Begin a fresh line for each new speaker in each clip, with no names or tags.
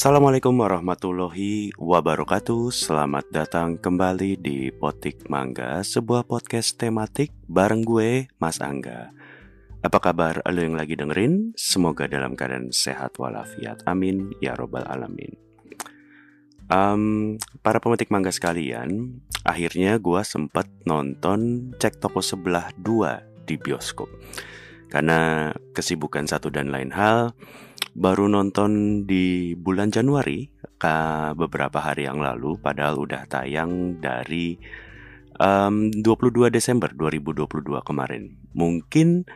Assalamualaikum warahmatullahi wabarakatuh. Selamat datang kembali di Potik Mangga Sebuah podcast tematik bareng gue, Mas Angga. Apa kabar lo yang lagi dengerin? Semoga dalam keadaan sehat walafiat. Amin. Ya Robbal Alamin. Um, Para pemetik mangga sekalian Akhirnya gue sempat nonton Cek Toko Sebelah 2 di bioskop. Karena kesibukan satu dan lain hal baru nonton di bulan Januari ke beberapa hari yang lalu padahal udah tayang dari um, 22 Desember 2022 kemarin. Mungkin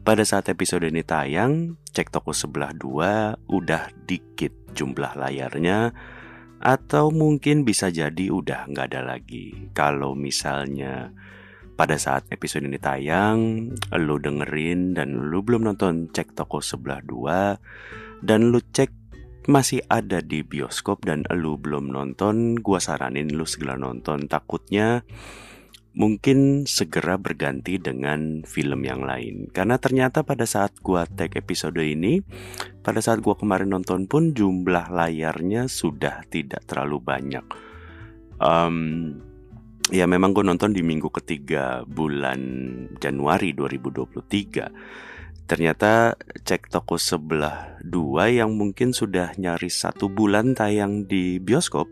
pada saat episode ini tayang, cek toko sebelah dua udah dikit jumlah layarnya atau mungkin bisa jadi udah nggak ada lagi. Kalau misalnya pada saat episode ini tayang, lu dengerin dan lu belum nonton cek toko sebelah dua dan lu cek masih ada di bioskop dan lu belum nonton, gua saranin lu segera nonton. Takutnya mungkin segera berganti dengan film yang lain. Karena ternyata pada saat gua tag episode ini, pada saat gua kemarin nonton pun jumlah layarnya sudah tidak terlalu banyak. Um, ya memang gue nonton di minggu ketiga bulan Januari 2023 Ternyata cek toko sebelah dua yang mungkin sudah nyaris satu bulan tayang di bioskop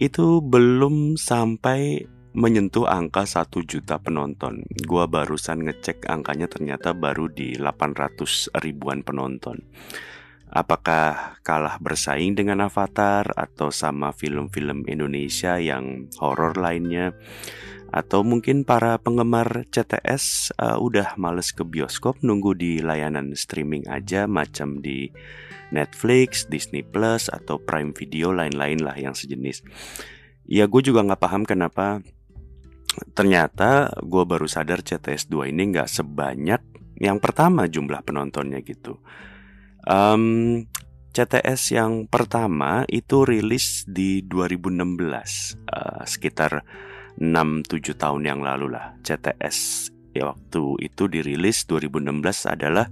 Itu belum sampai menyentuh angka satu juta penonton. Gua barusan ngecek angkanya ternyata baru di 800 ribuan penonton Apakah kalah bersaing dengan Avatar atau sama film-film Indonesia yang horor lainnya? Atau mungkin para penggemar CTS uh, udah males ke bioskop nunggu di layanan streaming aja macam di Netflix, Disney Plus, atau Prime Video lain-lain lah yang sejenis. Ya gue juga nggak paham kenapa ternyata gue baru sadar CTS 2 ini nggak sebanyak yang pertama jumlah penontonnya gitu. Um, CTS yang pertama itu rilis di 2016, uh, sekitar 6-7 tahun yang lalu lah. CTS ya waktu itu dirilis 2016 adalah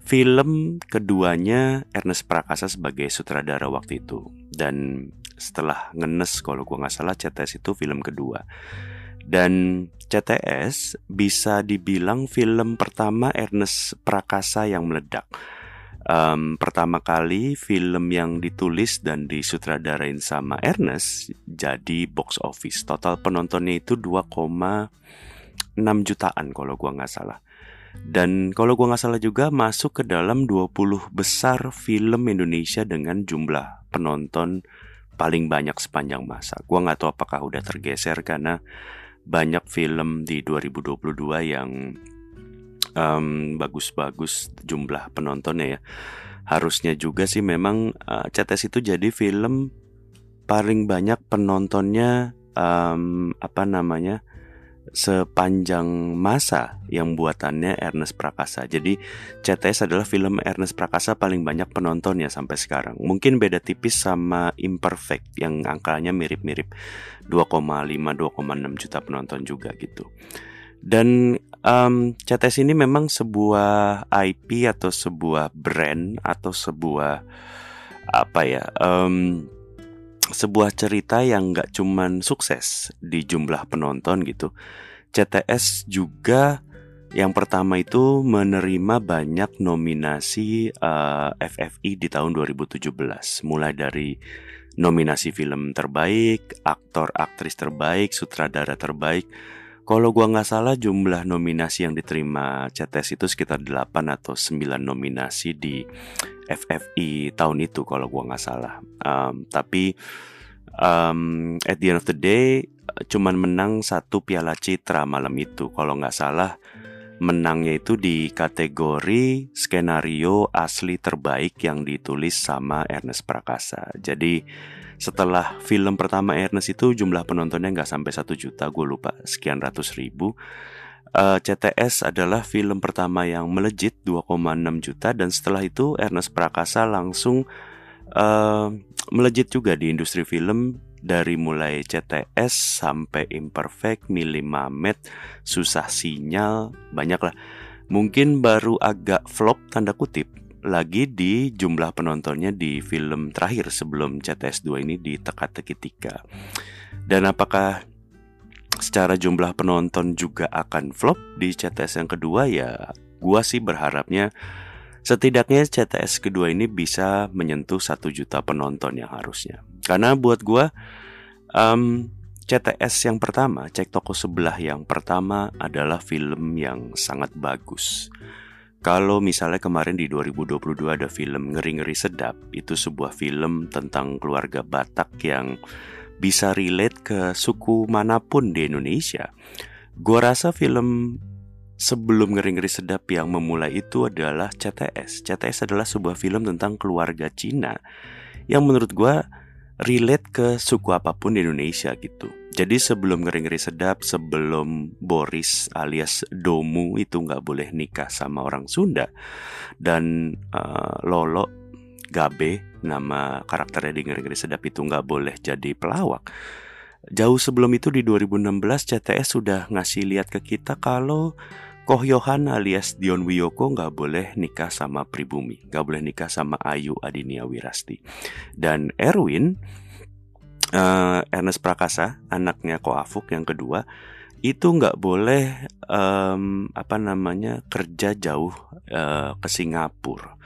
film keduanya Ernest Prakasa sebagai sutradara waktu itu. Dan setelah ngenes kalau gua nggak salah CTS itu film kedua. Dan CTS bisa dibilang film pertama Ernest Prakasa yang meledak um, pertama kali film yang ditulis dan disutradarain sama Ernest jadi box office. Total penontonnya itu 2,6 jutaan kalau gua nggak salah. Dan kalau gua nggak salah juga masuk ke dalam 20 besar film Indonesia dengan jumlah penonton paling banyak sepanjang masa. Gua nggak tahu apakah udah tergeser karena banyak film di 2022 yang um, bagus-bagus jumlah penontonnya ya. Harusnya juga sih memang uh, CTS itu jadi film paling banyak penontonnya um, apa namanya sepanjang masa yang buatannya Ernest Prakasa. Jadi CTS adalah film Ernest Prakasa paling banyak penontonnya sampai sekarang. Mungkin beda tipis sama Imperfect yang angkanya mirip-mirip 2,5 2,6 juta penonton juga gitu. Dan um, CTS ini memang sebuah IP atau sebuah brand atau sebuah apa ya um, sebuah cerita yang nggak cuman sukses di jumlah penonton gitu. CTS juga yang pertama itu menerima banyak nominasi uh, eh, FFI di tahun 2017, mulai dari nominasi film terbaik, aktor aktris terbaik, sutradara terbaik kalau gua nggak salah jumlah nominasi yang diterima CTS itu sekitar 8 atau 9 nominasi di FFI tahun itu kalau gua nggak salah. Um, tapi um, at the end of the day cuman menang satu piala citra malam itu kalau nggak salah menangnya itu di kategori skenario asli terbaik yang ditulis sama Ernest Prakasa. Jadi setelah film pertama Ernest itu jumlah penontonnya nggak sampai satu juta, gue lupa sekian ratus ribu. Uh, eh, CTS adalah film pertama yang melejit 2,6 juta dan setelah itu Ernest Prakasa langsung uh, melejit juga di industri film dari mulai CTS sampai Imperfect, Milimamet, Susah Sinyal, banyak lah. Mungkin baru agak flop tanda kutip lagi di jumlah penontonnya di film terakhir sebelum CTS 2 ini di teka-teki tiga. Dan apakah secara jumlah penonton juga akan flop di CTS yang kedua ya gua sih berharapnya setidaknya CTS kedua ini bisa menyentuh satu juta penonton yang harusnya. Karena buat gua um, CTS yang pertama, cek toko sebelah yang pertama adalah film yang sangat bagus. Kalau misalnya kemarin di 2022 ada film Ngeri-Ngeri Sedap, itu sebuah film tentang keluarga Batak yang bisa relate ke suku mana pun di Indonesia. Gua rasa film sebelum Ngeri-Ngeri Sedap yang memulai itu adalah CTS. CTS adalah sebuah film tentang keluarga Cina yang menurut gua relate ke suku apa pun di Indonesia gitu. Jadi sebelum ngeri-ngeri sedap, sebelum Boris alias Domu itu nggak boleh nikah sama orang Sunda dan uh, Lolo Gabe nama karakternya di ngeri-ngeri sedap itu nggak boleh jadi pelawak. Jauh sebelum itu di 2016 CTS sudah ngasih lihat ke kita kalau Koh Yohan alias Dion Wiyoko nggak boleh nikah sama Pribumi, nggak boleh nikah sama Ayu Adinia Wirasti. Dan Erwin uh, Ernest Prakasa, anaknya Koafuk yang kedua, itu nggak boleh um, apa namanya kerja jauh uh, ke Singapura,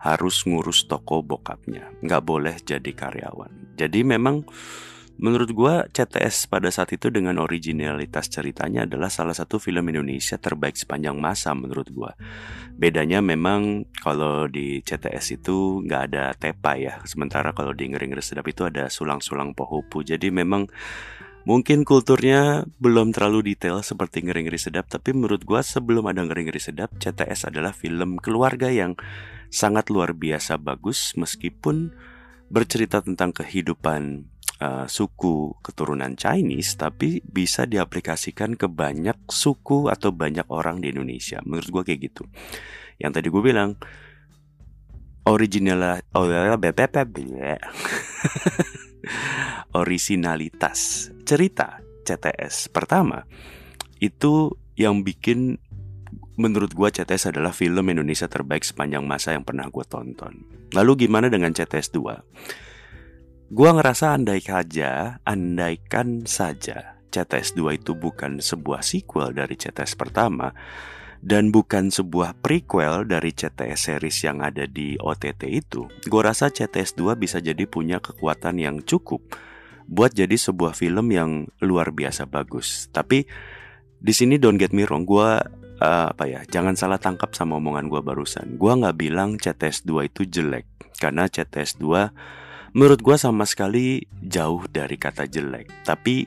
harus ngurus toko bokapnya, nggak boleh jadi karyawan. Jadi memang Menurut gue CTS pada saat itu dengan originalitas ceritanya adalah salah satu film Indonesia terbaik sepanjang masa menurut gue. Bedanya memang kalau di CTS itu nggak ada tepa ya, sementara kalau di Ngeri-Ngeri Sedap itu ada sulang-sulang pohupu. Jadi memang mungkin kulturnya belum terlalu detail seperti Ngeri-Ngeri Sedap, tapi menurut gue sebelum ada Ngeri-Ngeri Sedap, CTS adalah film keluarga yang sangat luar biasa bagus meskipun bercerita tentang kehidupan uh, suku keturunan Chinese tapi bisa diaplikasikan ke banyak suku atau banyak orang di Indonesia. Menurut gue kayak gitu. Yang tadi gue bilang original originalitas cerita CTS pertama itu yang bikin menurut gue CTS adalah film Indonesia terbaik sepanjang masa yang pernah gue tonton. Lalu gimana dengan CTS 2? Gua ngerasa andai saja, andaikan saja CTS 2 itu bukan sebuah sequel dari CTS pertama dan bukan sebuah prequel dari CTS series yang ada di OTT itu, gue rasa CTS 2 bisa jadi punya kekuatan yang cukup buat jadi sebuah film yang luar biasa bagus. Tapi di sini don't get me wrong, gue uh, apa ya, jangan salah tangkap sama omongan gue barusan. Gue nggak bilang CTS 2 itu jelek, karena CTS 2 menurut gue sama sekali jauh dari kata jelek. Tapi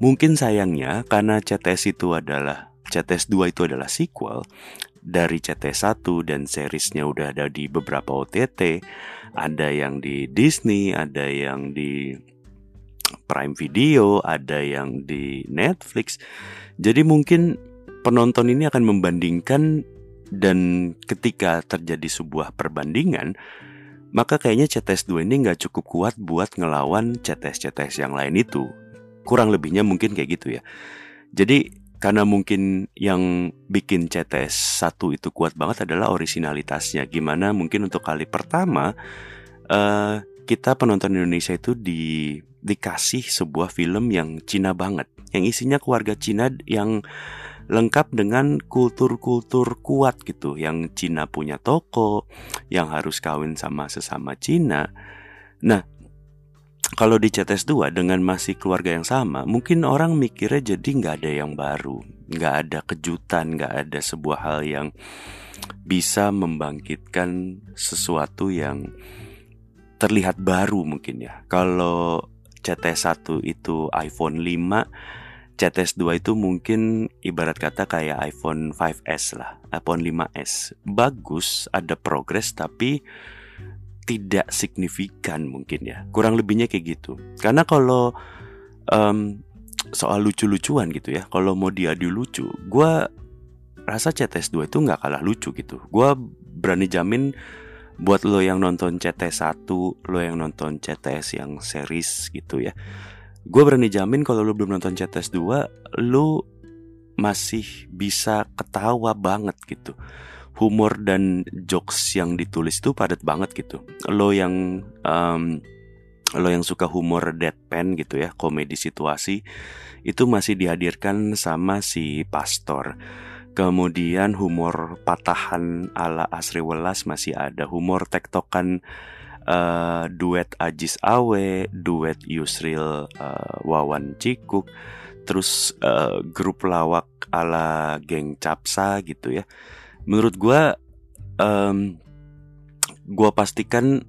mungkin sayangnya karena CTS itu adalah CTS 2 itu adalah sequel dari CTS 1 dan seriesnya udah ada di beberapa OTT, ada yang di Disney, ada yang di Prime Video, ada yang di Netflix. Jadi mungkin penonton ini akan membandingkan dan ketika terjadi sebuah perbandingan, maka kayaknya CTS 2 ini nggak cukup kuat buat ngelawan CTS-CTS yang lain itu. Kurang lebihnya mungkin kayak gitu ya. Jadi karena mungkin yang bikin CTS 1 itu kuat banget adalah originalitasnya. Gimana mungkin untuk kali pertama uh, kita penonton Indonesia itu di dikasih sebuah film yang Cina banget, yang isinya keluarga Cina yang lengkap dengan kultur-kultur kuat gitu. Yang Cina punya toko yang harus kawin sama sesama Cina. Nah kalau di CTS 2 dengan masih keluarga yang sama mungkin orang mikirnya jadi nggak ada yang baru. Nggak ada kejutan nggak ada sebuah hal yang bisa membangkitkan sesuatu yang terlihat baru mungkin ya. Kalau CTS 1 itu iPhone 5 CTS 2 itu mungkin ibarat kata kayak iPhone 5S lah, iPhone 5S. Bagus, ada progres tapi tidak signifikan mungkin ya. Kurang lebihnya kayak gitu. Karena kalau um, soal lucu-lucuan gitu ya, kalau mau diadu lucu, gue rasa CTS 2 itu nggak kalah lucu gitu. Gue berani jamin buat lo yang nonton CTS 1, lo yang nonton CTS yang series gitu ya gue berani jamin kalau lu belum nonton CTS 2 lu masih bisa ketawa banget gitu humor dan jokes yang ditulis itu padat banget gitu. Lo yang um, lo yang suka humor deadpan gitu ya, komedi situasi itu masih dihadirkan sama si pastor. Kemudian humor patahan ala Asri Welas masih ada, humor tektokan uh, duet Ajis Awe, duet Yusril uh, Wawan Cikuk, terus uh, grup lawak ala geng Capsa gitu ya. Menurut gue um, gue pastikan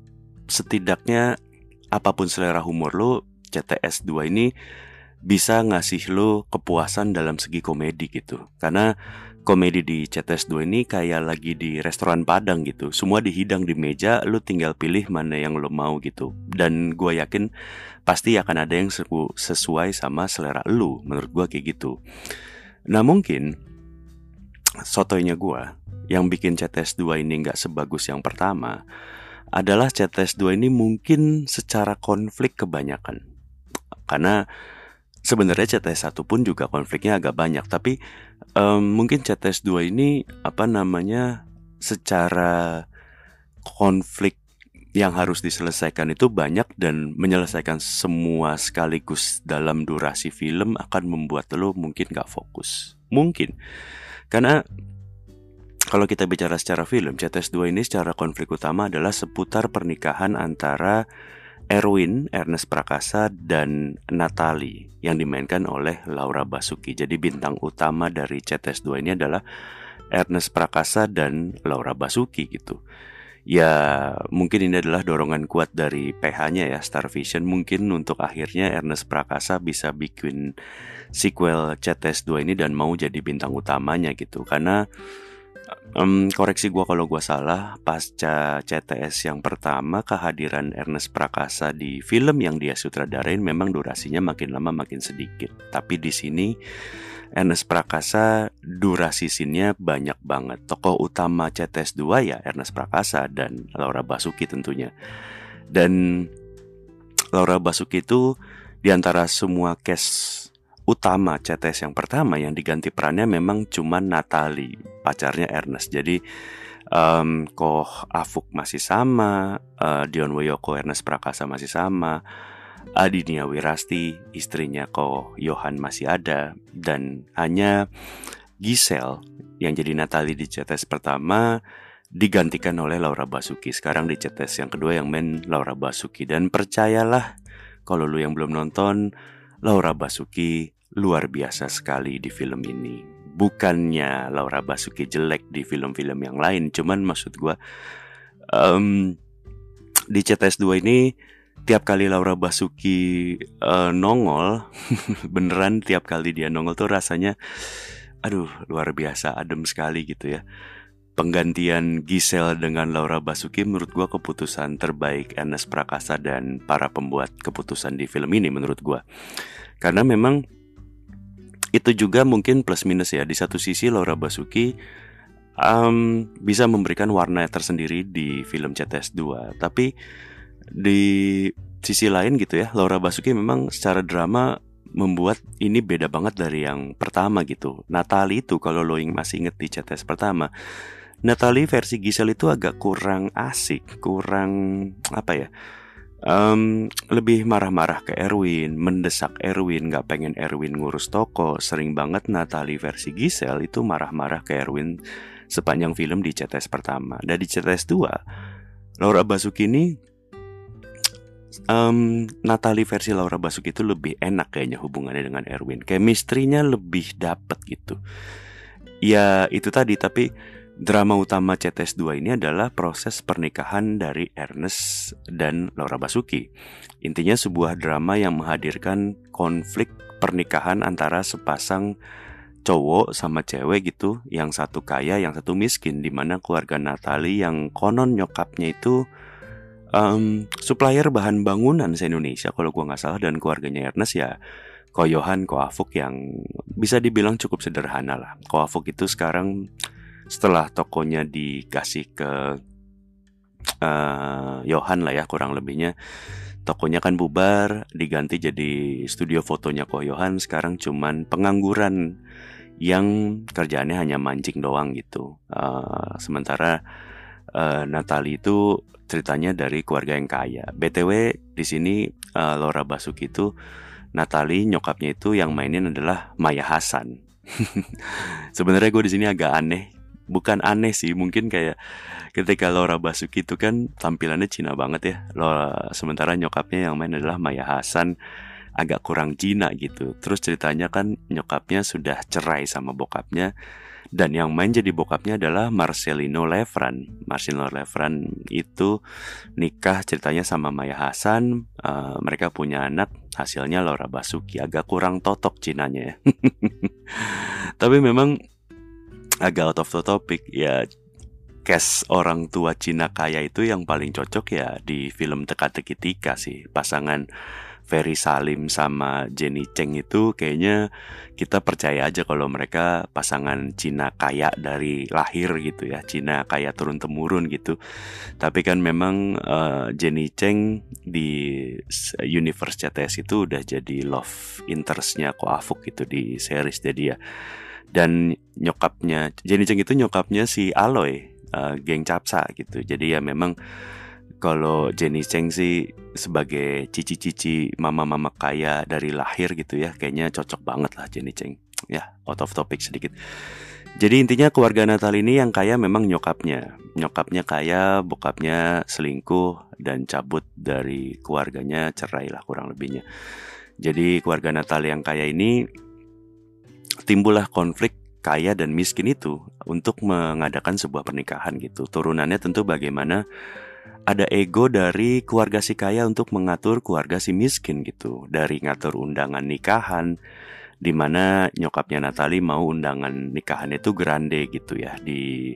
setidaknya apa pun selera humor lo CTS 2 ini bisa ngasih lo kepuasan dalam segi komedi gitu. Karena komedi di CTS 2 ini kayak lagi di restoran Padang gitu. Semua dihidang di meja lo tinggal pilih mana yang lo mau gitu. Dan gue yakin pasti akan ada yang sesuai sama selera lo menurut gue kayak gitu. Nah mungkin sotoynya gue yang bikin CTS 2 ini nggak sebagus yang pertama adalah CTS 2 ini mungkin secara konflik kebanyakan. Karena sebenarnya CTS 1 pun juga konfliknya agak banyak, tapi um, mungkin CTS 2 ini apa namanya secara konflik yang harus diselesaikan itu banyak dan menyelesaikan semua sekaligus dalam durasi film akan membuat lo mungkin gak fokus. Mungkin. Karena kalau kita bicara secara film, CTS 2 ini secara konflik utama adalah seputar pernikahan antara Erwin, Ernest Prakasa, dan Natali yang dimainkan oleh Laura Basuki. Jadi bintang utama dari CTS 2 ini adalah Ernest Prakasa dan Laura Basuki gitu. Ya mungkin ini adalah dorongan kuat dari PH-nya ya Star Vision mungkin untuk akhirnya Ernest Prakasa bisa bikin sequel CTS 2 ini dan mau jadi bintang utamanya gitu karena Um, koreksi gue kalau gue salah, pasca CTS yang pertama kehadiran Ernest Prakasa di film yang dia sutradarain memang durasinya makin lama makin sedikit. Tapi di sini Ernest Prakasa durasi sinnya banyak banget. Tokoh utama CTS 2 ya Ernest Prakasa dan Laura Basuki tentunya. Dan Laura Basuki itu di antara semua cast utama CTS yang pertama yang diganti perannya memang cuma Natali, pacarnya Ernest. Jadi um, Koh Afuk masih sama, uh, Dion Woyoko Ernest Prakasa masih sama, Adinia Wirasti istrinya Koh Yohan masih ada dan hanya Gisel yang jadi Natali di CTS pertama digantikan oleh Laura Basuki. Sekarang di CTS yang kedua yang main Laura Basuki dan percayalah kalau lu yang belum nonton Laura Basuki luar biasa sekali di film ini. Bukannya Laura Basuki jelek di film-film yang lain, cuman maksud gue um, di CTS 2 ini tiap kali Laura Basuki uh, nongol, beneran tiap kali dia nongol tuh rasanya, aduh luar biasa, adem sekali gitu ya. Penggantian Giselle dengan Laura Basuki menurut gue keputusan terbaik Ernest Prakasa dan para pembuat keputusan di film ini menurut gue. Karena memang itu juga mungkin plus minus ya. Di satu sisi Laura Basuki um, bisa memberikan warna tersendiri di film CTS 2, tapi di sisi lain gitu ya, Laura Basuki memang secara drama membuat ini beda banget dari yang pertama gitu. Natali itu kalau lo masih inget di CTS pertama, Natali versi Giselle itu agak kurang asik, kurang apa ya? Um, lebih marah-marah ke Erwin, mendesak Erwin, gak pengen Erwin ngurus toko. Sering banget Natalie versi Gisel itu marah-marah ke Erwin sepanjang film di CTS pertama. Dan di CTS 2, Laura Basuki ini um, Natalie versi Laura Basuki itu lebih enak kayaknya hubungannya dengan Erwin. Chemistry-nya lebih dapet gitu. Ya itu tadi tapi Drama utama CTS 2 ini adalah proses pernikahan dari Ernest dan Laura Basuki. Intinya sebuah drama yang menghadirkan konflik pernikahan antara sepasang cowok sama cewek gitu, yang satu kaya, yang satu miskin, di mana keluarga Natali yang konon nyokapnya itu um, supplier bahan bangunan se Indonesia kalau gua nggak salah dan keluarganya Ernest ya Koyohan Koafuk yang bisa dibilang cukup sederhana lah. Koafuk itu sekarang setelah tokonya dikasih ke uh, lah ya kurang lebihnya tokonya kan bubar diganti jadi studio fotonya Ko Johan sekarang cuman pengangguran yang kerjaannya hanya mancing doang gitu. Uh, sementara uh, Natali itu ceritanya dari keluarga yang kaya. BTW di sini uh, Laura Basuki itu Natali nyokapnya itu yang mainin adalah Maya Hasan. Sebenarnya gue di sini agak aneh. Bukan aneh sih, mungkin kayak ketika Laura Basuki itu kan tampilannya Cina banget ya. Laura, sementara nyokapnya yang main adalah Maya Hasan agak kurang Cina gitu. Terus ceritanya kan nyokapnya sudah cerai sama bokapnya dan yang main jadi bokapnya adalah Marcelino Lefran. Marcelino Lefran itu nikah ceritanya sama Maya Hasan. Uh, mereka punya anak, hasilnya Laura Basuki. Agak kurang totok Cinanya ya. Tapi memang agak out of the topic ya. Cast orang tua Cina kaya itu yang paling cocok ya di film Teka-teki Tika sih. Pasangan Ferry Salim sama Jenny Cheng itu kayaknya kita percaya aja kalau mereka pasangan Cina kaya dari lahir gitu ya Cina kaya turun temurun gitu tapi kan memang uh, Jenny Cheng di universe CTS itu udah jadi love interestnya Ko Afuk gitu di series jadi ya dan nyokapnya Jenny Cheng itu nyokapnya si Aloy uh, geng Capsa gitu. Jadi ya memang kalau Jenny Cheng sih sebagai cici-cici mama-mama kaya dari lahir gitu ya kayaknya cocok banget lah Jenny Cheng. Ya out of topic sedikit. Jadi intinya keluarga Natal ini yang kaya memang nyokapnya. Nyokapnya kaya bokapnya selingkuh dan cabut dari keluarganya cerai lah kurang lebihnya. Jadi keluarga Natal yang kaya ini timbullah konflik kaya dan miskin itu untuk mengadakan sebuah pernikahan gitu turunannya tentu bagaimana ada ego dari keluarga si kaya untuk mengatur keluarga si miskin gitu. Dari ngatur undangan nikahan, di mana nyokapnya Natali mau undangan nikahan itu grande gitu ya di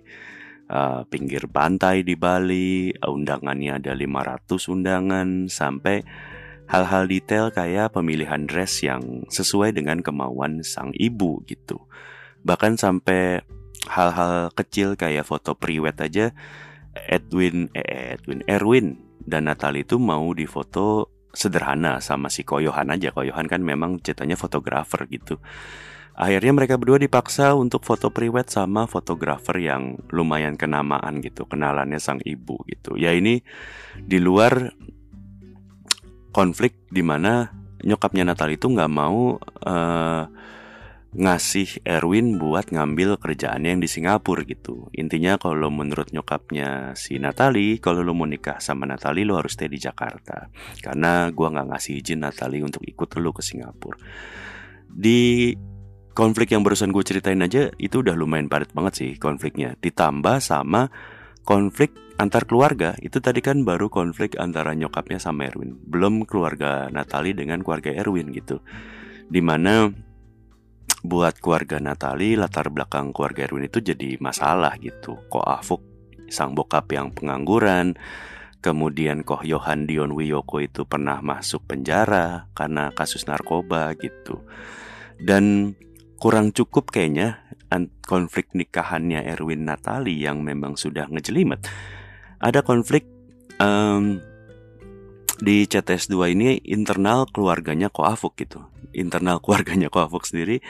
uh, pinggir pantai di Bali, undangannya ada 500 undangan sampai hal-hal detail kayak pemilihan dress yang sesuai dengan kemauan sang ibu gitu. Bahkan sampai hal-hal kecil kayak foto priwet aja Edwin eh Edwin Erwin dan Natalie itu mau difoto sederhana sama si Koyohan aja. Koyohan kan memang ceritanya fotografer gitu. Akhirnya mereka berdua dipaksa untuk foto priwet sama fotografer yang lumayan kenamaan gitu, kenalannya sang ibu gitu. Ya ini di luar konflik di mana nyokapnya Natalie itu nggak mau uh, ngasih Erwin buat ngambil kerjaannya yang di Singapura gitu. Intinya kalau menurut nyokapnya si Natali, kalau lo mau nikah sama Natali lo harus stay di Jakarta. Karena gua nggak ngasih izin Natali untuk ikut lo ke Singapura. Di konflik yang barusan gue ceritain aja itu udah lumayan padat banget sih konfliknya. Ditambah sama konflik antar keluarga itu tadi kan baru konflik antara nyokapnya sama Erwin belum keluarga Natali dengan keluarga Erwin gitu di mana buat keluarga Natali latar belakang keluarga Erwin itu jadi masalah gitu. Kok Afuk sang bokap yang pengangguran, kemudian Koh Yohan Dion Wiyoko itu pernah masuk penjara karena kasus narkoba gitu. Dan kurang cukup kayaknya konflik nikahannya Erwin Natali yang memang sudah ngejelimet. Ada konflik um, di CTS 2 ini internal keluarganya Koafuk gitu internal keluarganya Koafuk sendiri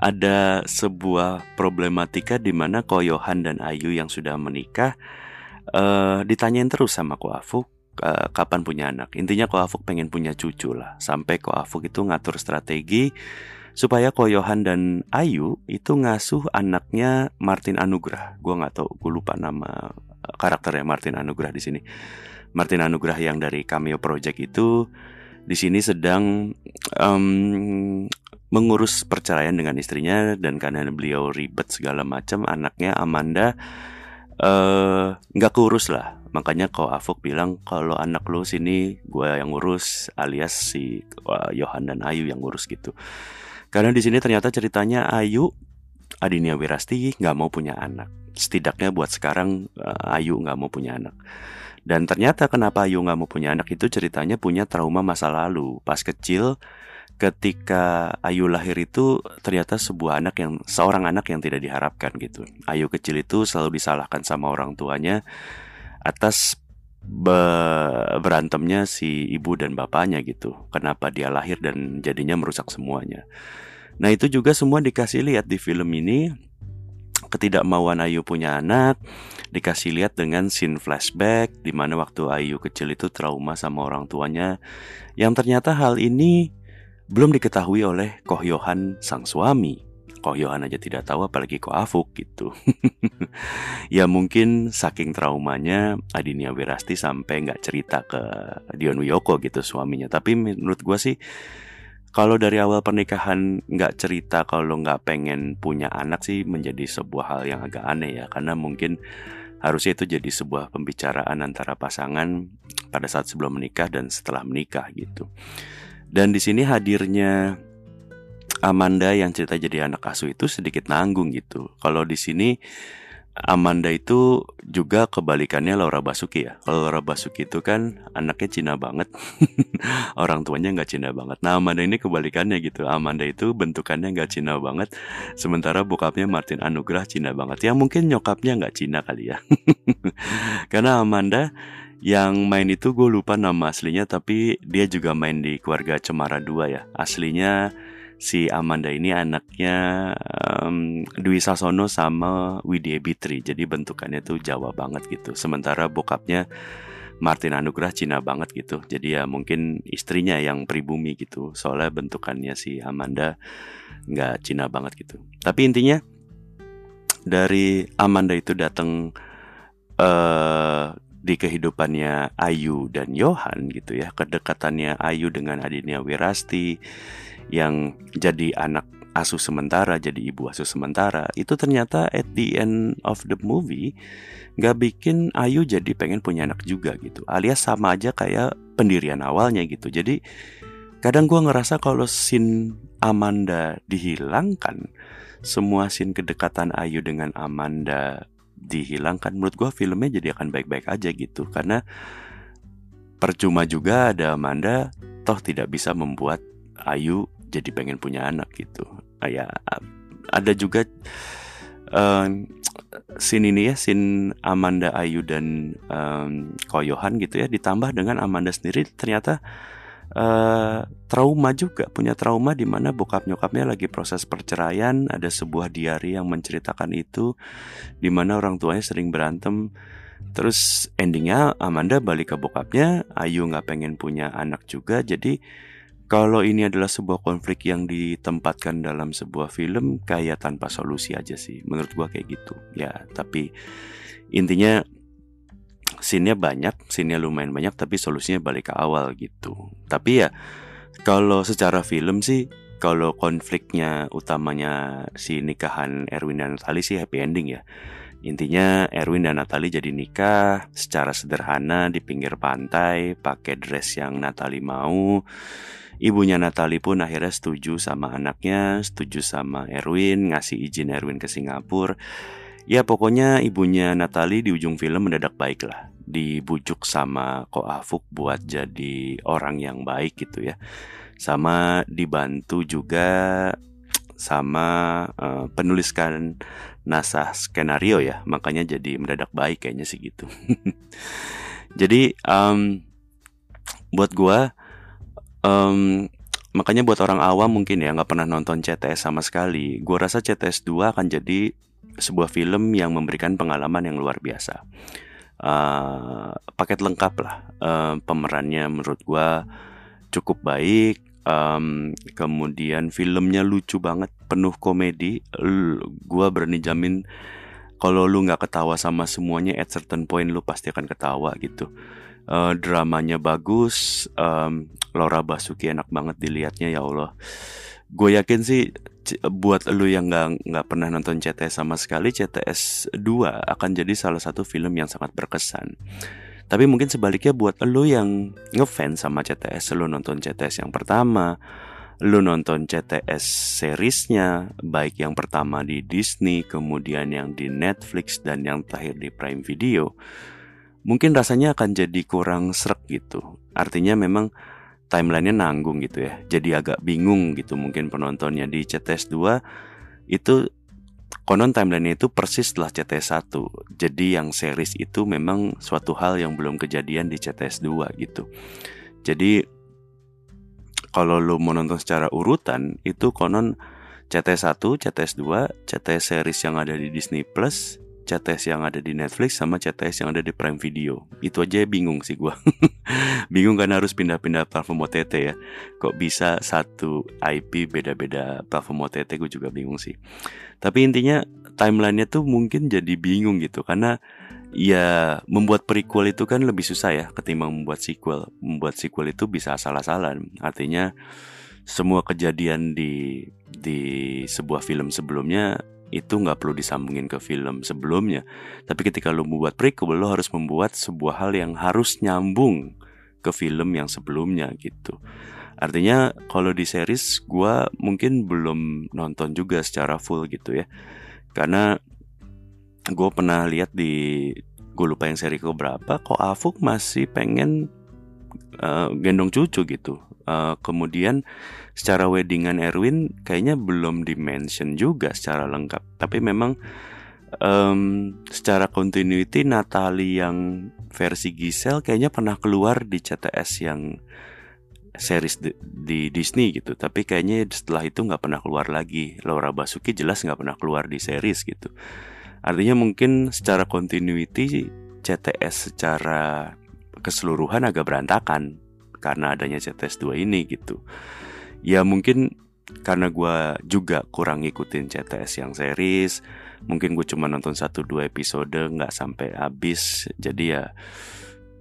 ada sebuah problematika di mana Koyohan dan Ayu yang sudah menikah uh, ditanyain terus sama Koafuk uh, kapan punya anak. Intinya Koafuk pengen punya cucu lah. Sampai Koafuk itu ngatur strategi supaya Koyohan dan Ayu itu ngasuh anaknya Martin Anugrah. Gue nggak tahu, gue lupa nama karakternya Martin Anugrah di sini. Martin Anugrah yang dari Cameo Project itu di sini sedang um, mengurus perceraian dengan istrinya dan karena beliau ribet segala macam. Anaknya Amanda eh, nggak uh, kurus lah. Makanya kau Afuk bilang kalau anak lu sini gue yang ngurus alias si uh, Yohan dan Ayu yang ngurus gitu. Karena di sini ternyata ceritanya Ayu Adinia Wirasti nggak mau punya anak setidaknya buat sekarang uh, Ayu nggak mau punya anak dan ternyata kenapa Ayu nggak mau punya anak itu ceritanya punya trauma masa lalu. Pas kecil ketika Ayu lahir itu ternyata sebuah anak yang seorang anak yang tidak diharapkan gitu. Ayu kecil itu selalu disalahkan sama orang tuanya atas be berantemnya si ibu dan bapaknya gitu. Kenapa dia lahir dan jadinya merusak semuanya. Nah itu juga semua dikasih lihat di film ini ketidakmauan Ayu punya anak dikasih lihat dengan scene flashback di mana waktu Ayu kecil itu trauma sama orang tuanya yang ternyata hal ini belum diketahui oleh Koh Yohan sang suami. Koh Yohan aja tidak tahu apalagi Koh Afuk gitu. ya mungkin saking traumanya Adinia Wirasti sampai nggak cerita ke Dion Wiyoko gitu suaminya. Tapi menurut gue sih kalau dari awal pernikahan nggak cerita kalau nggak pengen punya anak sih menjadi sebuah hal yang agak aneh ya karena mungkin harusnya itu jadi sebuah pembicaraan antara pasangan pada saat sebelum menikah dan setelah menikah gitu. Dan di sini hadirnya Amanda yang cerita jadi anak asuh itu sedikit nanggung gitu. Kalau di sini Amanda itu juga kebalikannya Laura Basuki ya. Kalau Laura Basuki itu kan anaknya Cina banget, orang tuanya nggak Cina banget. Nah Amanda ini kebalikannya gitu. Amanda itu bentukannya nggak Cina banget, sementara bokapnya Martin Anugrah Cina banget. Ya mungkin nyokapnya nggak Cina kali ya. Karena Amanda yang main itu gue lupa nama aslinya tapi dia juga main di keluarga Cemara 2 ya. Aslinya si Amanda ini anaknya um, Dwi Sasono sama Widya Bitri. Jadi bentukannya tuh Jawa banget gitu. Sementara bokapnya Martin Anugrah Cina banget gitu. Jadi ya mungkin istrinya yang pribumi gitu. Soalnya bentukannya si Amanda nggak Cina banget gitu. Tapi intinya dari Amanda itu datang uh, di kehidupannya Ayu dan Johan gitu ya. Kedekatannya Ayu dengan Adinia Wirasti yang jadi anak asuh sementara, jadi ibu asuh sementara, itu ternyata at the end of the movie nggak bikin Ayu jadi pengen punya anak juga gitu. Alias sama aja kayak pendirian awalnya gitu. Jadi kadang gue ngerasa kalau scene Amanda dihilangkan, semua scene kedekatan Ayu dengan Amanda dihilangkan, menurut gue filmnya jadi akan baik-baik aja gitu. Karena percuma juga ada Amanda, toh tidak bisa membuat Ayu jadi pengen punya anak gitu. Ya ada juga um, scene ini ya scene Amanda Ayu dan um, Koyohan gitu ya ditambah dengan Amanda sendiri ternyata uh, trauma juga punya trauma di mana bokap nyokapnya lagi proses perceraian ada sebuah diary yang menceritakan itu di mana orang tuanya sering berantem. Terus endingnya Amanda balik ke bokapnya Ayu nggak pengen punya anak juga jadi kalau ini adalah sebuah konflik yang ditempatkan dalam sebuah film kayak tanpa solusi aja sih. Menurut gua kayak gitu. Ya tapi intinya scene-nya banyak scene-nya lumayan banyak tapi solusinya balik ke awal gitu. Tapi ya kalau secara film sih kalau konfliknya utamanya si nikahan Erwin dan Natali sih happy ending ya. Intinya Erwin dan Natali jadi nikah secara sederhana di pinggir pantai, pakai dress yang Natali mau. Ibunya Natali pun akhirnya setuju sama anaknya, setuju sama Erwin, ngasih izin Erwin ke Singapura. Ya pokoknya ibunya Natali di ujung film mendadak baik lah. Dibujuk sama Ko Afuk buat jadi orang yang baik gitu ya. Sama dibantu juga sama uh, penuliskan nasah skenario ya. Makanya jadi mendadak baik kayaknya sih gitu. jadi um, buat gua um, makanya buat orang awam mungkin ya nggak pernah nonton CTS sama sekali. Gue rasa CTS 2 akan jadi sebuah film yang memberikan pengalaman yang luar biasa. Uh, paket lengkap lah uh, pemerannya menurut gue cukup baik. Um, kemudian filmnya lucu banget penuh komedi. Gue berani jamin kalau lu nggak ketawa sama semuanya at certain point lu pasti akan ketawa gitu. Uh, dramanya bagus um, Laura Basuki enak banget dilihatnya ya Allah gue yakin sih buat lu yang nggak nggak pernah nonton CTS sama sekali CTS 2 akan jadi salah satu film yang sangat berkesan tapi mungkin sebaliknya buat lu yang ngefans sama CTS lu nonton CTS yang pertama lu nonton CTS seriesnya baik yang pertama di Disney kemudian yang di Netflix dan yang terakhir di Prime Video mungkin rasanya akan jadi kurang serak gitu. Artinya memang timelinenya nanggung gitu ya. Jadi agak bingung gitu mungkin penontonnya di CTS 2 itu konon timelinenya itu persis setelah CTS 1. Jadi yang series itu memang suatu hal yang belum kejadian di CTS 2 gitu. Jadi kalau lo mau nonton secara urutan itu konon CTS 1, CTS 2, CTS series yang ada di Disney Plus, CTS yang ada di Netflix sama CTS yang ada di Prime Video. Itu aja bingung sih gue. bingung kan harus pindah-pindah platform OTT ya. Kok bisa satu IP beda-beda platform OTT gue juga bingung sih. Tapi intinya timelinenya tuh mungkin jadi bingung gitu karena ya membuat prequel itu kan lebih susah ya ketimbang membuat sequel. Membuat sequel itu bisa asal-asalan. Artinya semua kejadian di di sebuah film sebelumnya itu nggak perlu disambungin ke film sebelumnya. Tapi ketika lo membuat prequel, lo harus membuat sebuah hal yang harus nyambung ke film yang sebelumnya gitu. Artinya kalau di series gue mungkin belum nonton juga secara full gitu ya. Karena gue pernah lihat di gue lupa yang seri ke berapa kok Afuk masih pengen uh, gendong cucu gitu uh, kemudian secara weddingan Erwin kayaknya belum dimention juga secara lengkap. Tapi memang um, secara continuity Natalie yang versi Giselle kayaknya pernah keluar di CTS yang series di, di Disney gitu. Tapi kayaknya setelah itu nggak pernah keluar lagi. Laura Basuki jelas nggak pernah keluar di series gitu. Artinya mungkin secara continuity CTS secara keseluruhan agak berantakan karena adanya CTS 2 ini gitu. Ya mungkin karena gue juga kurang ngikutin CTS yang series, mungkin gue cuma nonton satu dua episode nggak sampai habis, jadi ya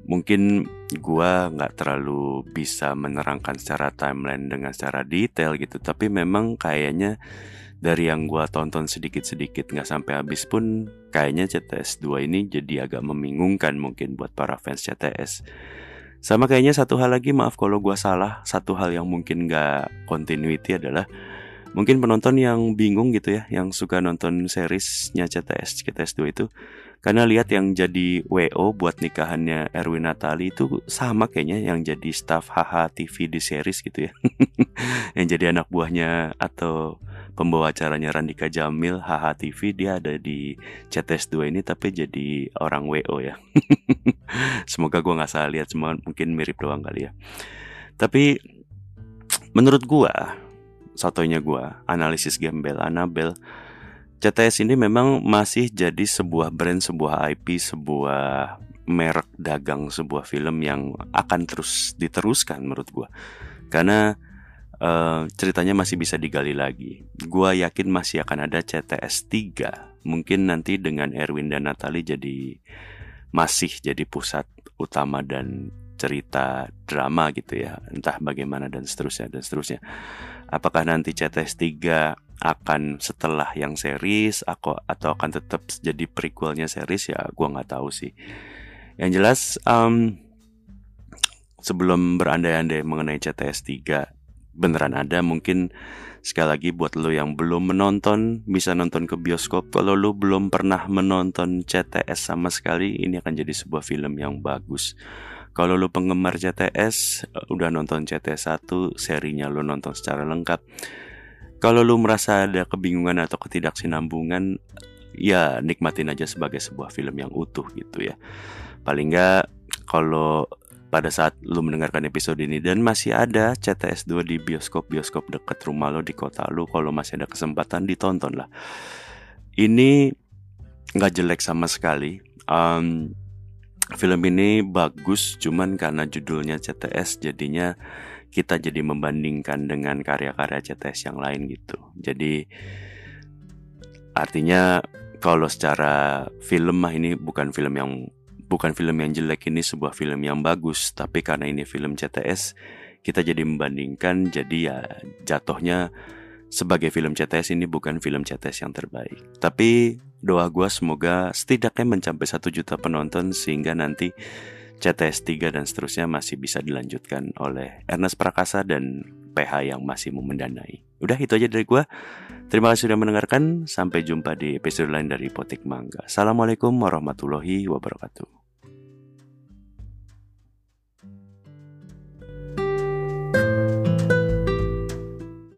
mungkin gue nggak terlalu bisa menerangkan secara timeline dengan secara detail gitu, tapi memang kayaknya dari yang gue tonton sedikit-sedikit nggak sampai habis pun kayaknya CTS 2 ini jadi agak membingungkan mungkin buat para fans CTS. Sama kayaknya satu hal lagi, maaf kalau gue salah, satu hal yang mungkin gak continuity adalah mungkin penonton yang bingung gitu ya, yang suka nonton seriesnya CTS, CTS 2 itu, karena lihat yang jadi WO buat nikahannya Erwin Natali itu sama kayaknya yang jadi staff HH TV di series gitu ya, yang jadi anak buahnya atau pembawa acaranya Randika Jamil HHTV dia ada di CTS 2 ini tapi jadi orang WO ya semoga gue nggak salah lihat cuma mungkin mirip doang kali ya tapi menurut gue satunya gue analisis gembel Anabel CTS ini memang masih jadi sebuah brand, sebuah IP, sebuah merek dagang sebuah film yang akan terus diteruskan menurut gue. Karena uh, ceritanya masih bisa digali lagi. Gua yakin masih akan ada CTS 3. Mungkin nanti dengan Erwin dan Natali jadi masih jadi pusat utama dan cerita drama gitu ya. Entah bagaimana dan seterusnya dan seterusnya. Apakah nanti CTS 3 akan setelah yang series aku atau akan tetap jadi prequelnya series ya gua nggak tahu sih. Yang jelas um, sebelum berandai-andai mengenai CTS 3 beneran ada mungkin sekali lagi buat lo yang belum menonton bisa nonton ke bioskop. Kalau lo belum pernah menonton CTS sama sekali ini akan jadi sebuah film yang bagus. Kalau lo penggemar CTS udah nonton CTS 1 serinya lo nonton secara lengkap. Kalau lo merasa ada kebingungan atau ketidaksinambungan ya nikmatin aja sebagai sebuah film yang utuh gitu ya. Paling nggak kalau pada saat lu mendengarkan episode ini. Dan masih ada CTS 2 di bioskop-bioskop dekat rumah lo di kota lo kalau masih ada kesempatan ditonton lah. Ini nggak jelek sama sekali. Um, film ini bagus cuman karena judulnya CTS jadinya kita jadi membandingkan dengan karya-karya CTS yang lain gitu. Jadi artinya kalau secara film mah ini bukan film yang bukan film yang jelek ini sebuah film yang bagus, tapi karena ini film CTS, kita jadi membandingkan, jadi ya jatuhnya sebagai film CTS ini bukan film CTS yang terbaik. Tapi doa gue semoga setidaknya mencapai satu juta penonton sehingga nanti CTS 3 dan seterusnya masih bisa dilanjutkan oleh Ernest Prakasa dan PH yang masih memendanai. Udah itu aja dari gue. Terima kasih sudah mendengarkan. Sampai jumpa di episode lain dari Potik Mangga. Assalamualaikum warahmatullahi wabarakatuh.